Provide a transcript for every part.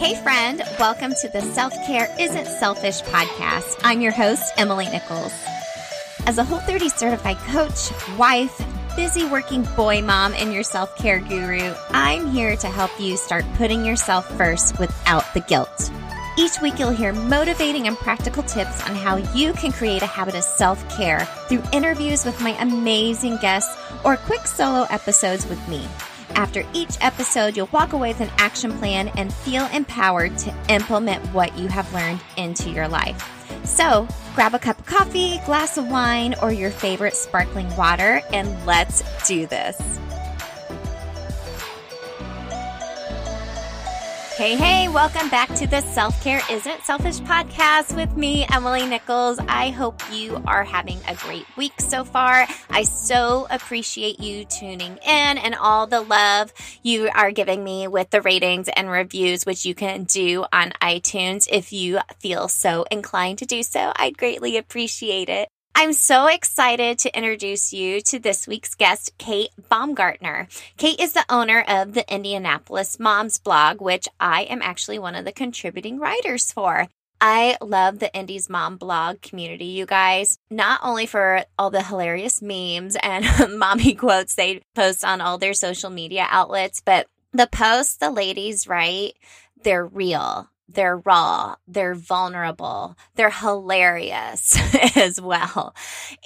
Hey, friend, welcome to the Self Care Isn't Selfish podcast. I'm your host, Emily Nichols. As a Whole 30 certified coach, wife, busy working boy mom, and your self care guru, I'm here to help you start putting yourself first without the guilt. Each week, you'll hear motivating and practical tips on how you can create a habit of self care through interviews with my amazing guests or quick solo episodes with me. After each episode, you'll walk away with an action plan and feel empowered to implement what you have learned into your life. So, grab a cup of coffee, glass of wine, or your favorite sparkling water, and let's do this. Hey, hey, welcome back to the Self Care Isn't Selfish podcast with me, Emily Nichols. I hope you are having a great week so far. I so appreciate you tuning in and all the love you are giving me with the ratings and reviews, which you can do on iTunes if you feel so inclined to do so. I'd greatly appreciate it. I'm so excited to introduce you to this week's guest, Kate Baumgartner. Kate is the owner of the Indianapolis Moms blog, which I am actually one of the contributing writers for. I love the Indy Moms blog community, you guys, not only for all the hilarious memes and mommy quotes they post on all their social media outlets, but the posts the ladies write, they're real they're raw, they're vulnerable, they're hilarious as well.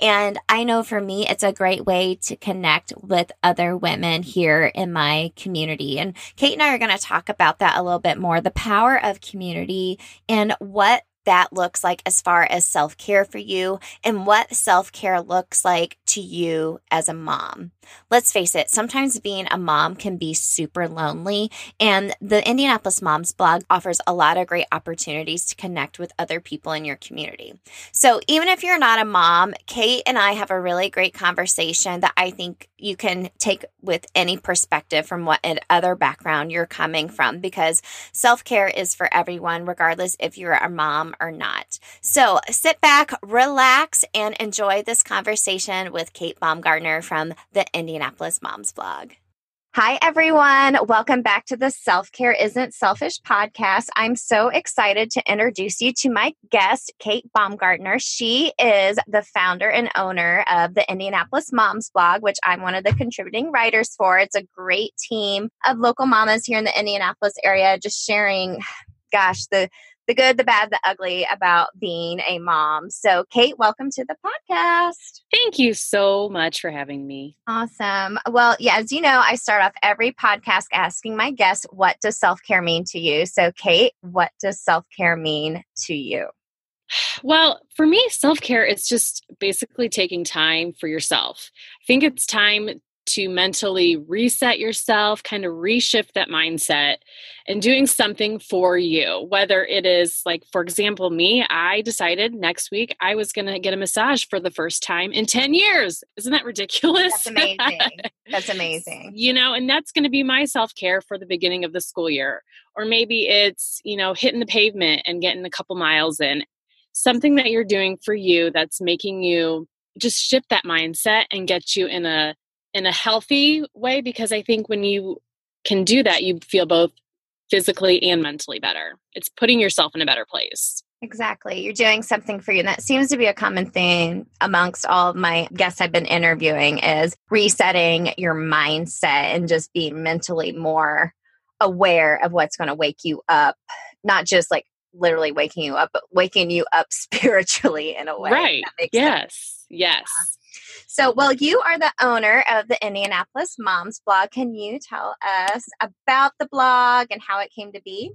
And I know for me, it's a great way to connect with other women here in my community. And Kate and I are going to talk about that a little bit more the power of community and what that looks like as far as self care for you and what self care looks like to you as a mom. Let's face it, sometimes being a mom can be super lonely, and the Indianapolis Moms blog offers a lot of great opportunities to connect with other people in your community. So, even if you're not a mom, Kate and I have a really great conversation that I think you can take with any perspective from what other background you're coming from because self care is for everyone, regardless if you're a mom or not. So, sit back, relax, and enjoy this conversation with Kate Baumgartner from the Indianapolis Moms blog. Hi, everyone. Welcome back to the Self Care Isn't Selfish podcast. I'm so excited to introduce you to my guest, Kate Baumgartner. She is the founder and owner of the Indianapolis Moms blog, which I'm one of the contributing writers for. It's a great team of local mamas here in the Indianapolis area, just sharing, gosh, the the good, the bad, the ugly about being a mom. So, Kate, welcome to the podcast. Thank you so much for having me. Awesome. Well, yeah, as you know, I start off every podcast asking my guests, what does self care mean to you? So, Kate, what does self care mean to you? Well, for me, self care is just basically taking time for yourself. I think it's time to mentally reset yourself, kind of reshift that mindset and doing something for you. Whether it is like, for example, me, I decided next week I was going to get a massage for the first time in 10 years. Isn't that ridiculous? That's amazing. that's amazing. you know, and that's going to be my self care for the beginning of the school year. Or maybe it's, you know, hitting the pavement and getting a couple miles in. Something that you're doing for you that's making you just shift that mindset and get you in a in a healthy way because I think when you can do that, you feel both physically and mentally better. It's putting yourself in a better place. Exactly. You're doing something for you. And that seems to be a common thing amongst all of my guests I've been interviewing is resetting your mindset and just being mentally more aware of what's going to wake you up, not just like literally waking you up, but waking you up spiritually in a way. Right. Yes. Sense. Yes. So, well, you are the owner of the Indianapolis Moms blog. Can you tell us about the blog and how it came to be?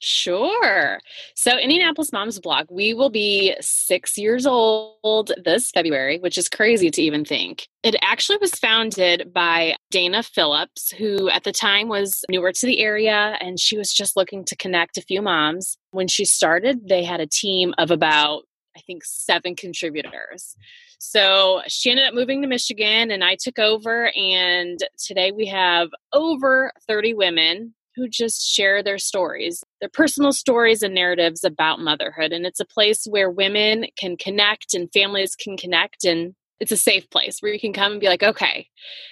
Sure. So, Indianapolis Moms blog, we will be six years old this February, which is crazy to even think. It actually was founded by Dana Phillips, who at the time was newer to the area and she was just looking to connect a few moms. When she started, they had a team of about I think seven contributors. So she ended up moving to Michigan and I took over. And today we have over 30 women who just share their stories, their personal stories and narratives about motherhood. And it's a place where women can connect and families can connect. And it's a safe place where you can come and be like, okay,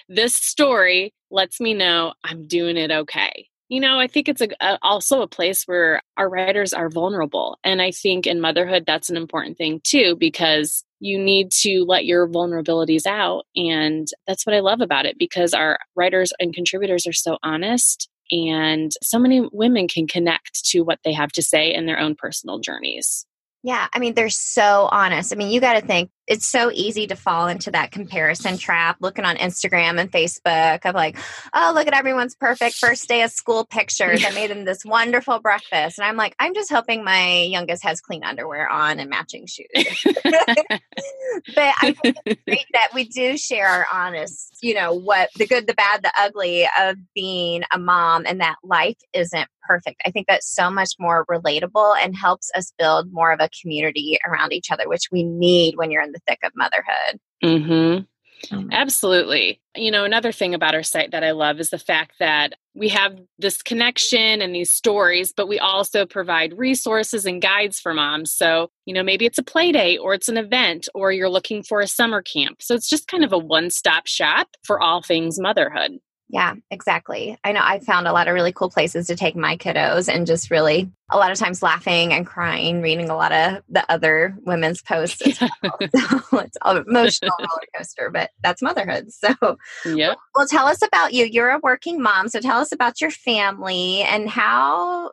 this story lets me know I'm doing it okay you know, I think it's a, a, also a place where our writers are vulnerable. And I think in motherhood, that's an important thing too, because you need to let your vulnerabilities out. And that's what I love about it because our writers and contributors are so honest. And so many women can connect to what they have to say in their own personal journeys. Yeah, I mean, they're so honest. I mean, you got to think it's so easy to fall into that comparison trap looking on Instagram and Facebook of like, oh, look at everyone's perfect first day of school pictures. I made them this wonderful breakfast. And I'm like, I'm just hoping my youngest has clean underwear on and matching shoes. but I think it's great that we do share our honest, you know, what the good, the bad, the ugly of being a mom and that life isn't perfect. I think that's so much more relatable and helps us build more of a community around each other, which we need when you're in the thick of motherhood. Mm-hmm. Oh Absolutely. You know, another thing about our site that I love is the fact that we have this connection and these stories, but we also provide resources and guides for moms. So, you know, maybe it's a play date or it's an event or you're looking for a summer camp. So it's just kind of a one stop shop for all things motherhood. Yeah, exactly. I know I found a lot of really cool places to take my kiddos and just really a lot of times laughing and crying, reading a lot of the other women's posts. Well. so it's an emotional roller coaster, but that's motherhood. So, yeah. Well, tell us about you. You're a working mom, so tell us about your family and how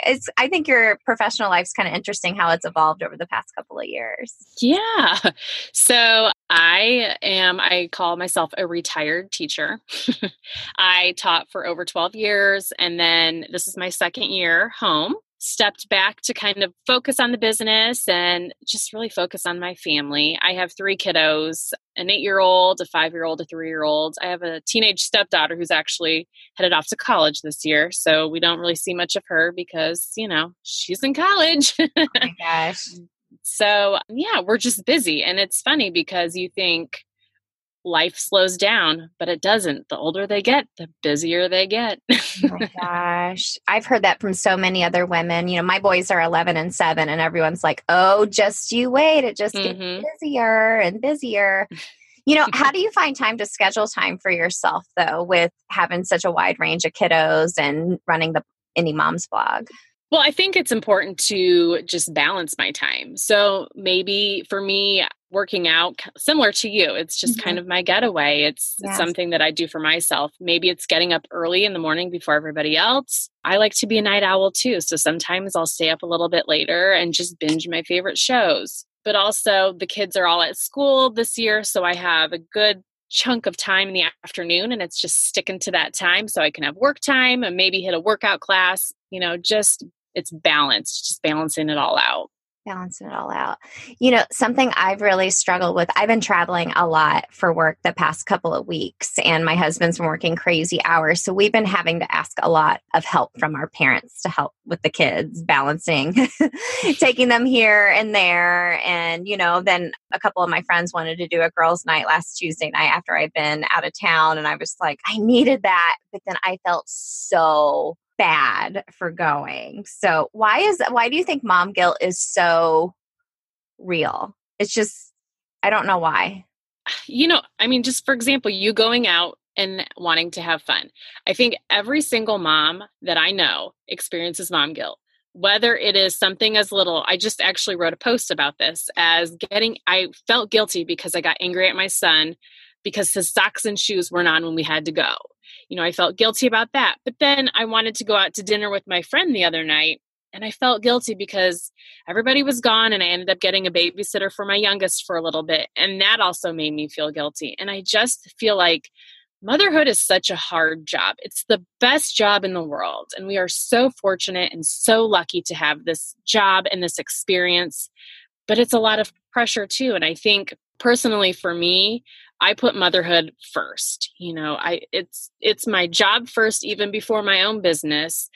it's. I think your professional life's kind of interesting how it's evolved over the past couple of years. Yeah. So I am. I call myself a retired teacher. I taught for over 12 years, and then this is my second year home stepped back to kind of focus on the business and just really focus on my family. I have three kiddos an eight year old, a five year old, a three year old. I have a teenage stepdaughter who's actually headed off to college this year. So we don't really see much of her because, you know, she's in college. oh my gosh. So, yeah, we're just busy. And it's funny because you think, life slows down, but it doesn't. The older they get, the busier they get. oh my gosh. I've heard that from so many other women. You know, my boys are 11 and 7, and everyone's like, oh, just you wait. It just mm-hmm. gets busier and busier. You know, how do you find time to schedule time for yourself, though, with having such a wide range of kiddos and running the Indy Moms blog? Well, I think it's important to just balance my time. So maybe for me, working out, similar to you, it's just mm-hmm. kind of my getaway. It's, yes. something that I do for myself. Maybe it's getting up early in the morning before everybody else. I like to be a night owl too. So sometimes I'll stay up a little bit later and just binge my favorite shows. But also, the kids are all at school this year. So I have a good chunk of time in the afternoon and it's just sticking to that time so I can have work time and maybe hit a workout class, you know, just it's balanced, just balancing it all out balancing it all out. You know, something I've really struggled with, I've been traveling a lot for work the past couple of weeks, and my husband's been working crazy hours. So we've been having to ask a lot of help from our parents to help with the kids, balancing, taking them here and there. And, you know, then a couple of my friends wanted to do a girls' night last Tuesday night after I'd been out of town. And I was like, I needed that. But then I felt so bad for going. So why is why do you think mom guilt is so real? It's just I don't know why. You know, I mean just for example, you going out and wanting to have fun. I think every single mom that I know experiences mom guilt. Whether it is something as little, I just actually wrote a post about this as getting, I felt guilty because I got angry at my son because his socks and shoes weren't on when we had to go you know, I felt guilty about that. But then I wanted to go out to dinner with my friend the other night and I felt guilty because everybody was gone and I ended up getting a babysitter for my youngest for a little bit. And that also made me feel guilty. And I just feel like motherhood is such a hard job. It's the best job in the world. And we are so fortunate and so lucky to have this job and this experience. But it's a lot of pressure too. And I think personally for me, I put motherhood first. You know, I it's it's my job first even before my own business.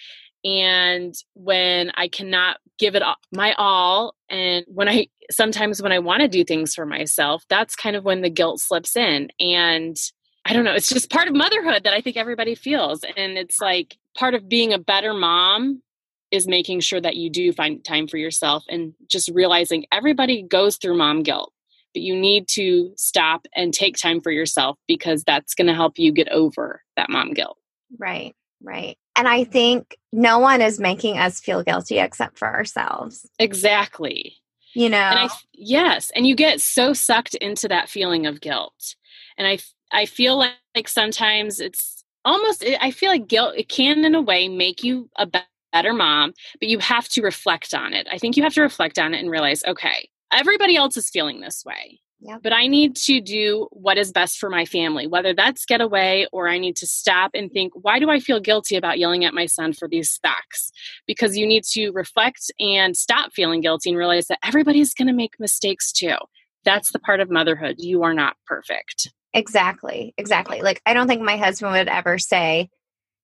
And when I cannot give it all, my all and when I sometimes when I want to do things for myself, that's kind of when the guilt slips in and I don't know, it's just part of motherhood that I think everybody feels and it's like part of being a better mom is making sure that you do find time for yourself and just realizing everybody goes through mom guilt but you need to stop and take time for yourself because that's going to help you get over that mom guilt. Right. Right. And I think no one is making us feel guilty except for ourselves. Exactly. You know. And I yes, and you get so sucked into that feeling of guilt. And I I feel like, like sometimes it's almost I feel like guilt it can in a way make you a better mom, but you have to reflect on it. I think you have to reflect on it and realize, okay, everybody else is feeling this way. Yep. But I need to do what is best for my family, whether that's get away or I need to stop and think, why do I feel guilty about yelling at my son for these facts? Because you need to reflect and stop feeling guilty and realize that everybody's going to make mistakes too. That's the part of motherhood. You are not perfect. Exactly. Exactly. Like, I don't think my husband would ever say,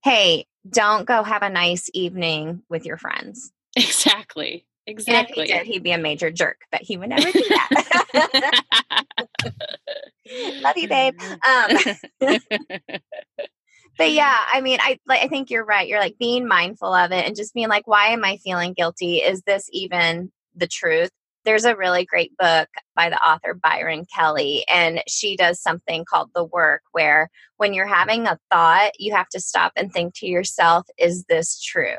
hey, don't go have a nice evening with your friends. Exactly. Exactly. And if he did, he'd be a major jerk, but he would never do that. Love you, babe. Um, but yeah, I mean, I like, I think you're right. You're like being mindful of it and just being like, why am I feeling guilty? Is this even the truth? There's a really great book by the author Byron Katie, and she does something called the work where when you're having a thought, you have to stop and think to yourself, is this true?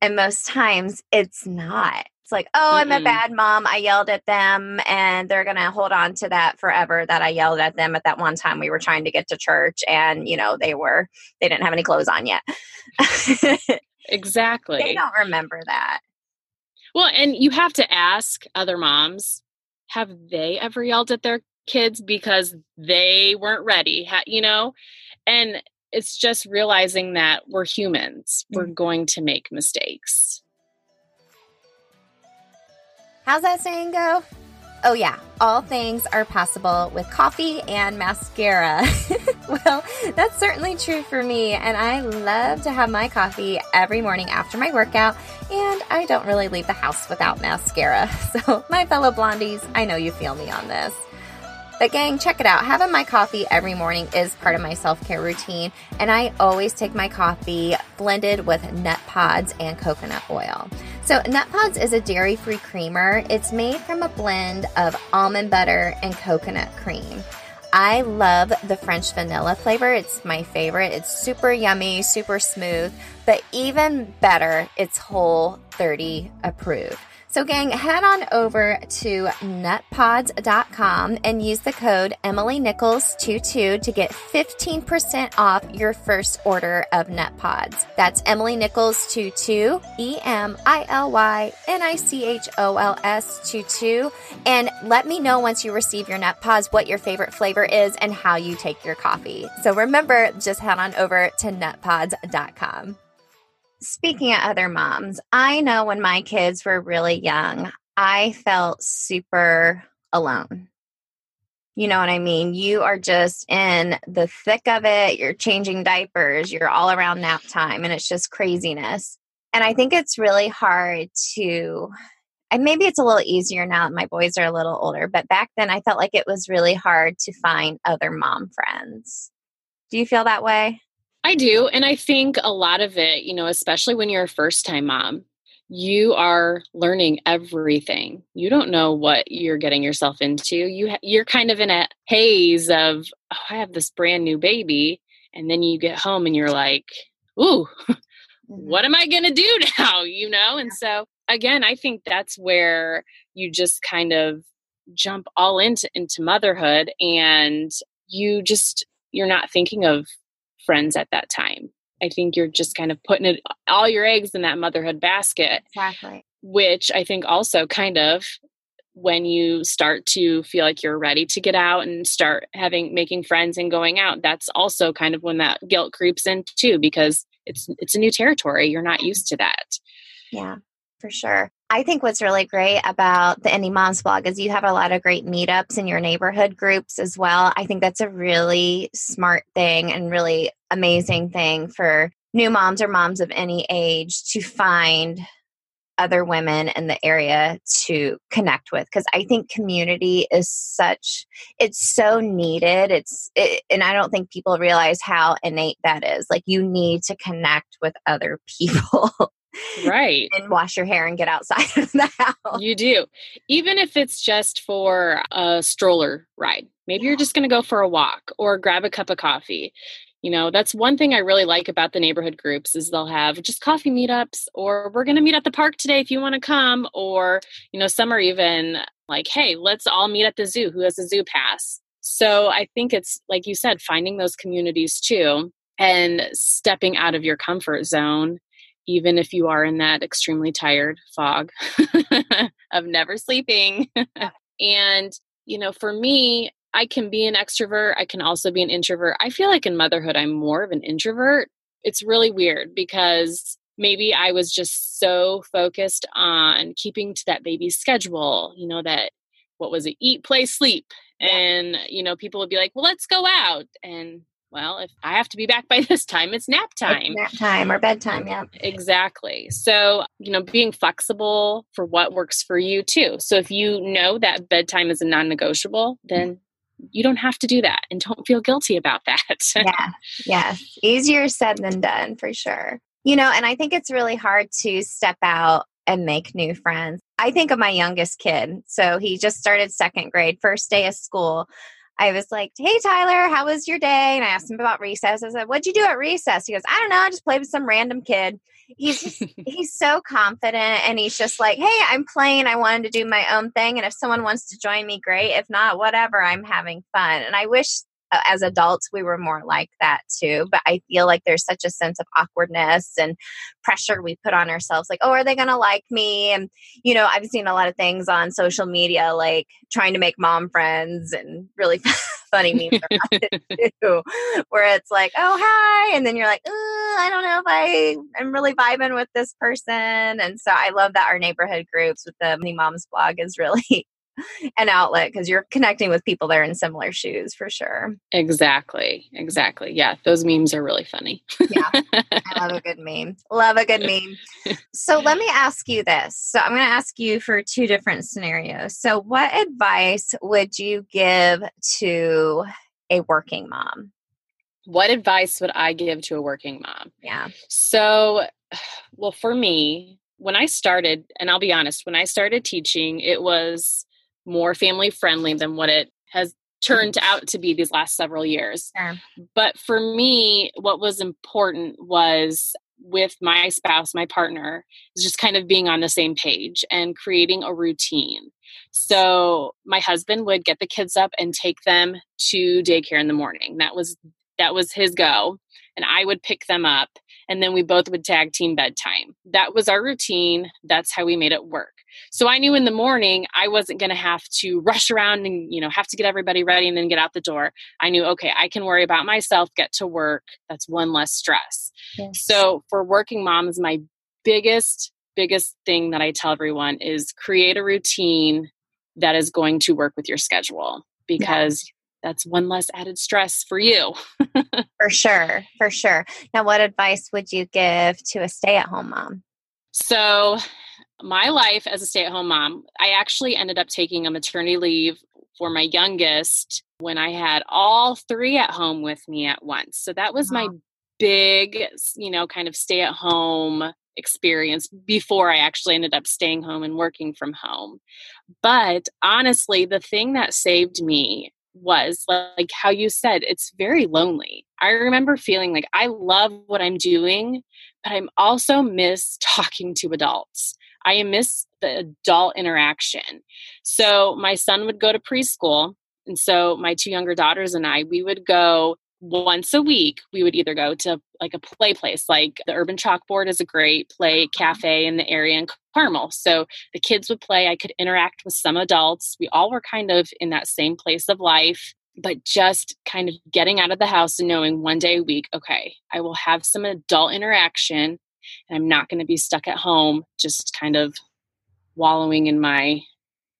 And most times it's not. It's like, oh, I'm a bad mom. I yelled at them, and they're going to hold on to that forever that I yelled at them at that one time we were trying to get to church, and, you know, they were, they didn't have any clothes on yet. exactly. They don't remember that. Well, and you have to ask other moms have they ever yelled at their kids because they weren't ready? You know? And it's just realizing that we're humans, we're mm. going to make mistakes. How's that saying go? Oh, yeah, all things are possible with coffee and mascara. well, that's certainly true for me, and I love to have my coffee every morning after my workout, and I don't really leave the house without mascara. So, my fellow blondies, I know you feel me on this. But, gang, check it out. Having my coffee every morning is part of my self care routine, and I always take my coffee blended with nutpods and coconut oil. So, Nutpods is a dairy free creamer. It's made from a blend of almond butter and coconut cream. I love the French vanilla flavor. It's my favorite. It's super yummy, super smooth, but even better, it's whole 30 approved. So, gang, head on over to nutpods.com and use the code Emily Nichols22 to get 15% off your first order of Nutpods. That's Emily Nichols22, E M I L Y N I C H O L S 22. And let me know once you receive your Nutpods what your favorite flavor is and how you take your coffee. So, remember, just head on over to nutpods.com. Speaking of other moms, I know when my kids were really young, I felt super alone. You know what I mean? You are just in the thick of it. You're changing diapers. You're all around nap time, and it's just craziness. And I think it's really hard to, and maybe it's a little easier now that my boys are a little older, but back then I felt like it was really hard to find other mom friends. Do you feel that way? I do. And I think a lot of it, you know, especially when you're a first time mom, you are learning everything. You don't know what you're getting yourself into. You you're kind of in a haze of, oh, I have this brand new baby, and then you get home and you're like, ooh, mm-hmm. what am I going to do now, you know? And so again, I think that's where you just kind of jump all into into motherhood and you just you're not thinking of friends at that time. I think you're just kind of putting it all your eggs in that motherhood basket. Exactly. Which I think also kind of when you start to feel like you're ready to get out and start having making friends and going out, that's also kind of when that guilt creeps in too because it's it's a new territory. You're not used to that. Yeah, for sure. I think what's really great about the Indy Moms blog is you have a lot of great meetups in your neighborhood groups as well. I think that's a really smart thing and really amazing thing for new moms or moms of any age to find other women in the area to connect with. Because i think community is such it's so needed. It's it, and i don't think people realize how innate that is. Like you need to connect with other people right. and wash your hair and get outside of the house. You do. Even if it's just for a stroller ride maybe yeah. you're just going to go for a walk or grab a cup of coffee. You know that's one thing i really like about the neighborhood groups is they'll have just coffee meetups or we're going to meet at the park today if you want to come or you know some are even like hey let's all meet at the zoo. Who has a zoo pass? So i think it's like you said finding those communities too and stepping out of your comfort zone even if you are in that extremely tired fog of never sleeping and you know for me I can be an extrovert. I can also be an introvert. I feel like in motherhood, I'm more of an introvert. It's really weird because maybe I was just so focused on keeping to that baby's schedule, you know, that what was it, eat, play, sleep. Yeah. And, you know, people would be like, well, let's go out. And, well, if I have to be back by this time, it's nap time. It's nap time or bedtime, yeah. Exactly. So, you know, being flexible for what works for you too. So if you know that bedtime is a non negotiable, then you don't have to do that and don't feel guilty about that. yeah. Yes. Easier said than done for sure. You know, and I think it's really hard to step out and make new friends. I think of my youngest kid. So he just started second grade, first day of school. I was like, Hey, Tyler, how was your day? And I asked him about recess. I said, What'd you do at recess? He goes, I don't know. I just played with some random kid. He's just, he's so confident and he's just like, Hey, I'm playing. I wanted to do my own thing. And if someone wants to join me, great. If not, whatever, I'm having fun. And I wish as adults we were more like that too but i feel like there's such a sense of awkwardness and pressure we put on ourselves like oh are they going to like me? And you know i've seen a lot of things on social media like trying to make mom friends and really funny memes too where it's like oh hi and then you're like i don't know if i am really vibing with this person and so i love that our neighborhood groups with the mini moms blog is really an outlet because you're connecting with people that are in similar shoes for sure. Exactly. Exactly. Yeah. Those memes are really funny. yeah. I love a good meme. Love a good meme. So let me ask you this. So I'm going to ask you for two different scenarios. So, what advice would you give to a working mom? What advice would I give to a working mom? Yeah. So, well, for me, when I started, and I'll be honest, when I started teaching, it was more family friendly than what it has turned mm-hmm. out to be these last several years. Sure. But for me, what was important was with my spouse, my partner, is just kind of being on the same page and creating a routine. So my husband would get the kids up and take them to daycare in the morning. That was that was his go. And I would pick them up and then we both would tag team bedtime. That was our routine. That's how we made it work. So I knew in the morning I wasn't going to have to rush around and, you know, have to get everybody ready and then get out the door. I knew, okay, I can worry about myself, get to work. That's one less stress. Yes. So for working moms, my biggest, biggest thing that I tell everyone is create a routine that is going to work with your schedule because. That's one less added stress for you. for sure. For sure. Now, what advice would you give to a stay at home mom? So, my life as a stay at home mom, I actually ended up taking a maternity leave for my youngest when I had all three at home with me at once. So that was wow. my big, you know, kind of stay at home experience before I actually ended up staying home and working from home. But honestly, the thing that saved me was like how you said it's very lonely. I remember feeling like I love what I'm doing, but I'm also miss talking to adults. I miss the adult interaction. So my son would go to preschool. And so my two younger daughters and I, we would go once a week. We would either go to like a play place, like the Urban Chalkboard is a great play uh-huh. cafe in the area in Carmel. So the kids would play. I could interact with some adults. We all were kind of in that same place of life but just kind of getting out of the house and knowing one day a week, okay, I will have some adult interaction and I'm not going to be stuck at home just kind of wallowing in my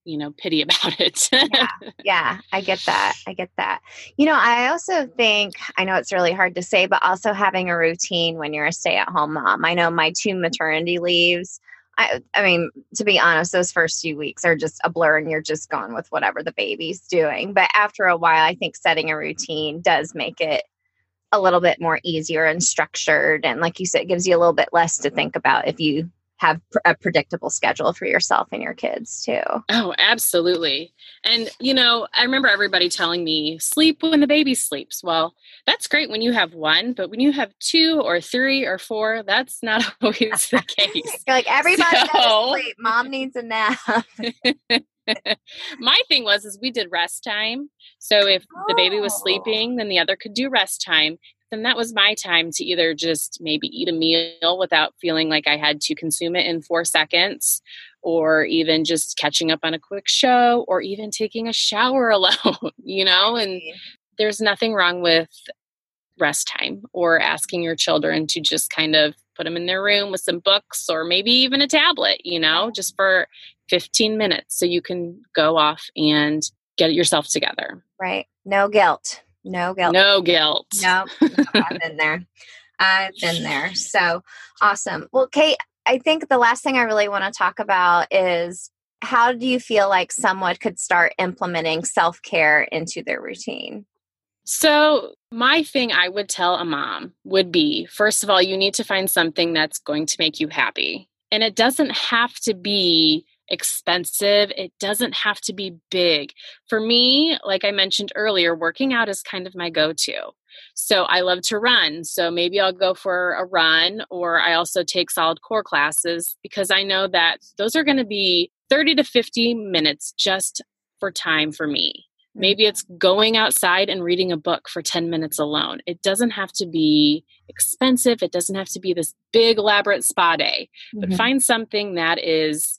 you know pity about it. Yeah, yeah i get that. I get that. You know i also think i know it's really hard to say but also having a routine when you're a stay-at-home mom. I know my two maternity leaves I, I mean, to be honest, those first few weeks are just a blur and you're just going with whatever the baby's doing. But after a while, I think setting a routine does make it a little bit more easier and structured and like you said it gives you a little bit less to think about if you have pr- a predictable schedule for yourself and your kids too. Oh, absolutely. And, you know, I remember everybody telling me sleep when the baby sleeps. Well, that's great when you have one, but when you have two or three or four, that's not always the case. Like, everybody so, sleep. Mom needs a nap. my thing was is we did rest time so if oh. the baby was oh. sleeping then the other could do rest time then that was my time to either just maybe eat a meal without feeling like I had to consume it in four seconds, or even just catching up on a quick show, or even taking a shower alone, you know? And there's nothing wrong with rest time or asking your children to just kind of put them in their room with some books or maybe even a tablet, you know, just for 15 minutes so you can go off and get yourself together. Right. No guilt. No guilt. No guilt. No, I've been there. I've been there. So awesome. Well, Kate, I think the last thing I really want to talk about is how do you feel like someone could start implementing self care into their routine? So, my thing I would tell a mom would be first of all, you need to find something that's going to make you happy. And it doesn't have to be expensive. It doesn't have to be big. For me, like I mentioned earlier, working out is kind of my go to. So I love to run. So maybe I'll go for a run, or I also take solid core classes because I know that those are going to be 30 to 50 minutes just for time for me. Maybe it's going outside and reading a book for 10 minutes alone. It doesn't have to be expensive. It doesn't have to be this big, elaborate spa day, but mm-hmm. find something that is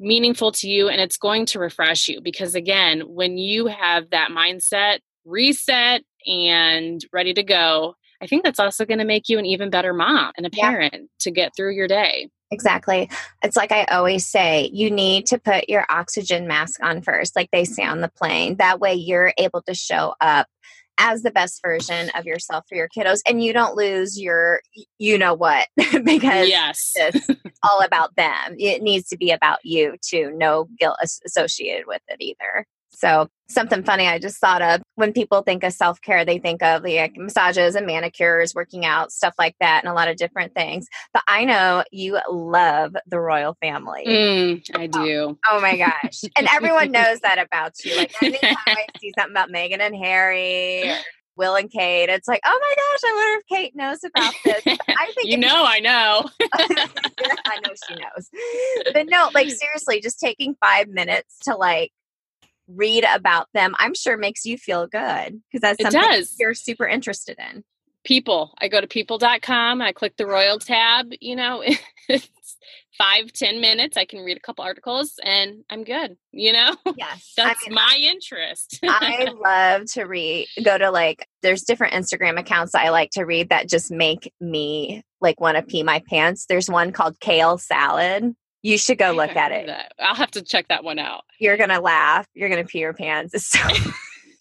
meaningful to you and it's going to refresh you because again when you have that mindset reset and ready to go i think that's also going to make you an even better mom and a parent yeah. to get through your day. Exactly. It's like i always say you need to put your oxygen mask on first like they say on the plane. That way you're able to show up as the best version of yourself for your kiddos and you don't lose your you know what because yes. it's all about them. It needs to be about you too no guilt associated with it either so something funny I just thought of when people think of self care, they think of like massages and manicures, working out, stuff like that, and a lot of different things. But I know you love the royal family. Mm, I do. Oh, oh, my gosh. and everyone knows that about you. Like anytime I see something about Meghan and Harry Will and Kate. It's like, oh my gosh, I wonder if Kate knows about this. I think you know, I know. I know she knows. But no, like seriously, just taking five minutes to like read about them, I'm sure makes you feel good because that's something does. you're super interested in. People. I go to people.com, I click the Royal tab, you know, it's five, ten minutes. I can read a couple articles and I'm good, you know? Yes. that's I mean, my interest. I love to read, go to like, there's different Instagram accounts I like to read that just make me like want to pee my pants. There's one called Kale Salad you should go look at it. I'll have to check that one out. You're gonna laugh. You're gonna pee your pants. It's so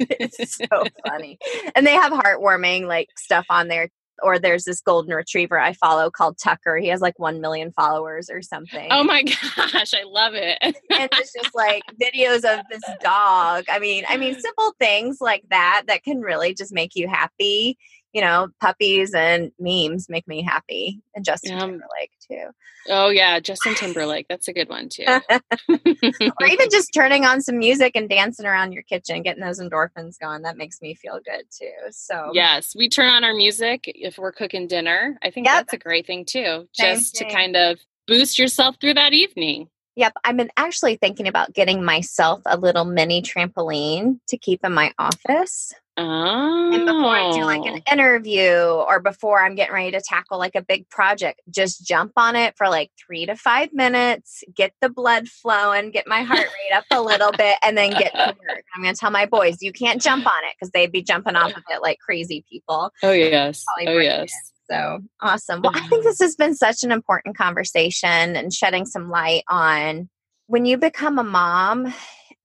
it's so funny. And they have heartwarming like stuff on there. Or there's this golden retriever I follow called Tucker. He has like one million followers or oh something. Oh my gosh, I love it. and it's just like videos of this dog. I mean, I mean mm. simple things like that that can really just make you happy you know, puppies and memes make me happy. And Justin um, Timberlake too. Oh yeah, Justin Timberlake. That's a good one too. or even just turning on some music and dancing around your kitchen, getting those endorphins going. That makes me feel good too. So yes, we turn on our music if we're cooking dinner. I think yep. that's a great thing too, just to kind of boost yourself through that evening. Yep, I've been actually thinking about getting myself a little mini trampoline to keep in my office. Oh. And before I do like an oh. interview or before I'm getting ready to tackle like a big project, just jump on it for like three to five minutes, get the blood flowing, get my heart rate up a little bit, and then get to work. I'm going to tell my boys, you can't jump on it because they'd be jumping off of it like crazy people. Oh, yes. Oh, yes. It. So awesome. Well, I think mm-hmm. this has been such an important conversation and shedding some light on when you become a mom.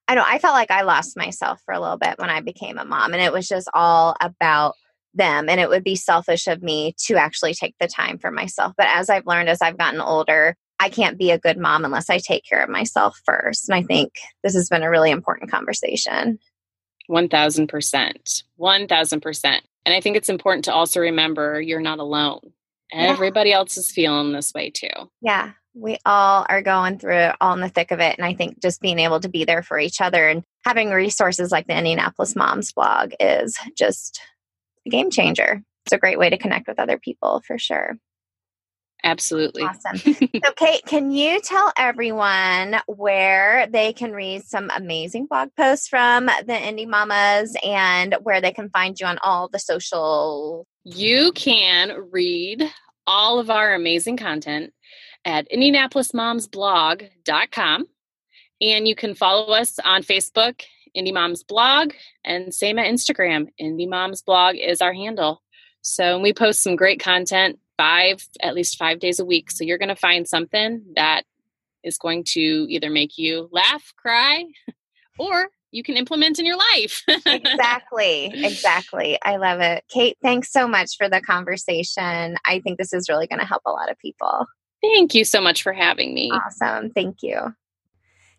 I know I felt like I lost myself for a little bit when I became a mom, and it was just all about them. And it would be selfish of me to actually take the time for myself. But as I've learned as I've gotten older, I can't be a good mom unless I take care of myself first. And I think this has been a really important conversation. 1000%. 1000%. And I think it's important to also remember you're not alone. Everybody else is feeling this way too. Yeah. We all are going through it all in the thick of it. And I think just being able to be there for each other and having resources like the Indianapolis Moms blog is just a game changer. It's a great way to connect with other people for sure. Absolutely. Awesome. so, Kate, can you tell everyone where they can read some amazing blog posts from the Indy Mamas and where they can find you on all the social? You can read all of our amazing content at indianapolismomsblog.com. And you can follow us on Facebook, Indy Moms Blog, and same at Instagram. Indy Moms Blog is our handle. So we post some great content five, at least five days a week. So you're going to find something that is going to either make you laugh, cry, or you can implement in your life. exactly. Exactly. I love it. Kate, thanks so much for the conversation. I think this is really going to help a lot of people. Thank you so much for having me. Awesome. Thank you.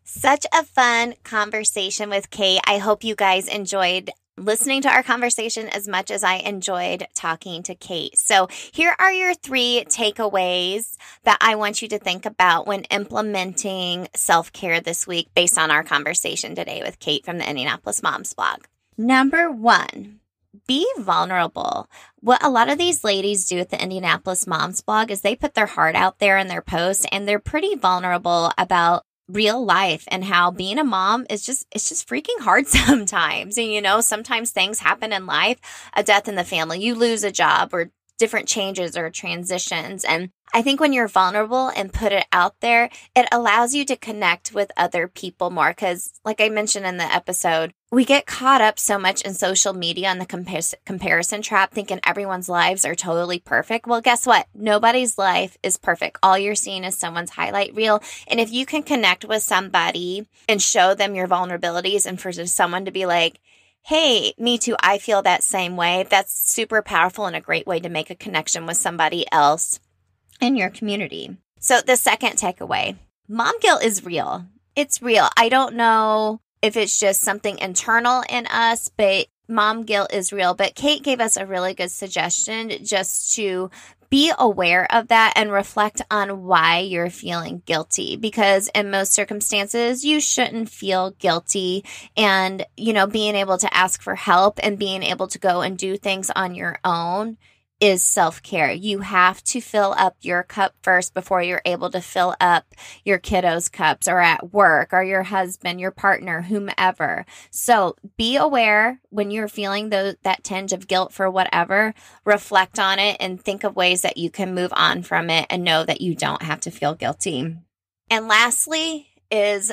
Such a fun conversation with Kate. I hope you guys enjoyed listening to our conversation as much as I enjoyed talking to Kate. So, here are your three takeaways that I want you to think about when implementing self care this week based on our conversation today with Kate from the Indianapolis Moms blog. Number one, be vulnerable. What a lot of these ladies do at the Indianapolis Moms blog is they put their heart out there in their posts and they're pretty vulnerable about real life and how being a mom is just it's just freaking hard sometimes and you know sometimes things happen in life a death in the family you lose a job or different changes or transitions and I think when you're vulnerable and put it out there, it allows you to connect with other people more. Cause, like I mentioned in the episode, we get caught up so much in social media and the compar- comparison trap, thinking everyone's lives are totally perfect. Well, guess what? Nobody's life is perfect. All you're seeing is someone's highlight reel. And if you can connect with somebody and show them your vulnerabilities, and for someone to be like, Hey, me too. I feel that same way. That's super powerful and a great way to make a connection with somebody else in your community. So, the second takeaway mom guilt is real. It's real. I don't know if it's just something internal in us, but mom guilt is real. But Kate gave us a really good suggestion just to be aware of that and reflect on why you're feeling guilty because in most circumstances you shouldn't feel guilty and you know being able to ask for help and being able to go and do things on your own is self care. You have to fill up your cup first before you're able to fill up your kiddos' cups or at work or your husband, your partner, whomever. So be aware when you're feeling those, that tinge of guilt for whatever, reflect on it and think of ways that you can move on from it and know that you don't have to feel guilty. And lastly, is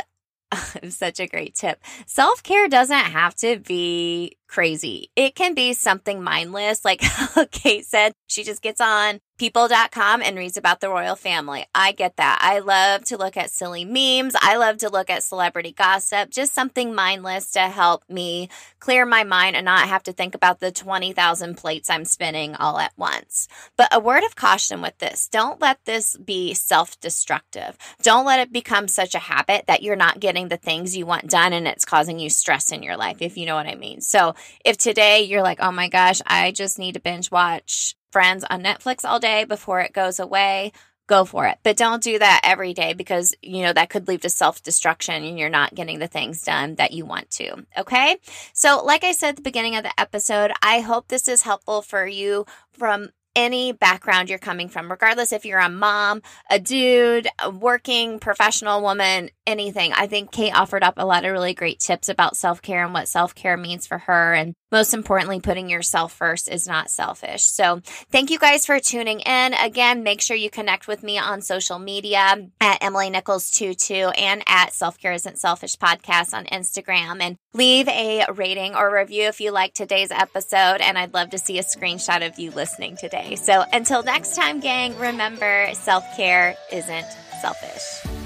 such a great tip. Self care doesn't have to be crazy. It can be something mindless, like Kate said. She just gets on people.com and reads about the royal family. I get that. I love to look at silly memes. I love to look at celebrity gossip, just something mindless to help me clear my mind and not have to think about the 20,000 plates I'm spinning all at once. But a word of caution with this don't let this be self destructive. Don't let it become such a habit that you're not getting the things you want done and it's causing you stress in your life, if you know what I mean. So if today you're like, oh my gosh, I just need to binge watch Friends on Netflix all day before it goes away, go for it. But don't do that every day because, you know, that could lead to self destruction and you're not getting the things done that you want to. Okay. So, like I said at the beginning of the episode, I hope this is helpful for you from any background you're coming from, regardless if you're a mom, a dude, a working professional woman, anything. I think Kate offered up a lot of really great tips about self care and what self care means for her. And most importantly, putting yourself first is not selfish. So thank you guys for tuning in. Again, make sure you connect with me on social media at Emily Nichols 22 and at Self Care Isn't Selfish podcast on Instagram and leave a rating or review if you like today's episode. And I'd love to see a screenshot of you listening today. So until next time, gang, remember self care isn't selfish.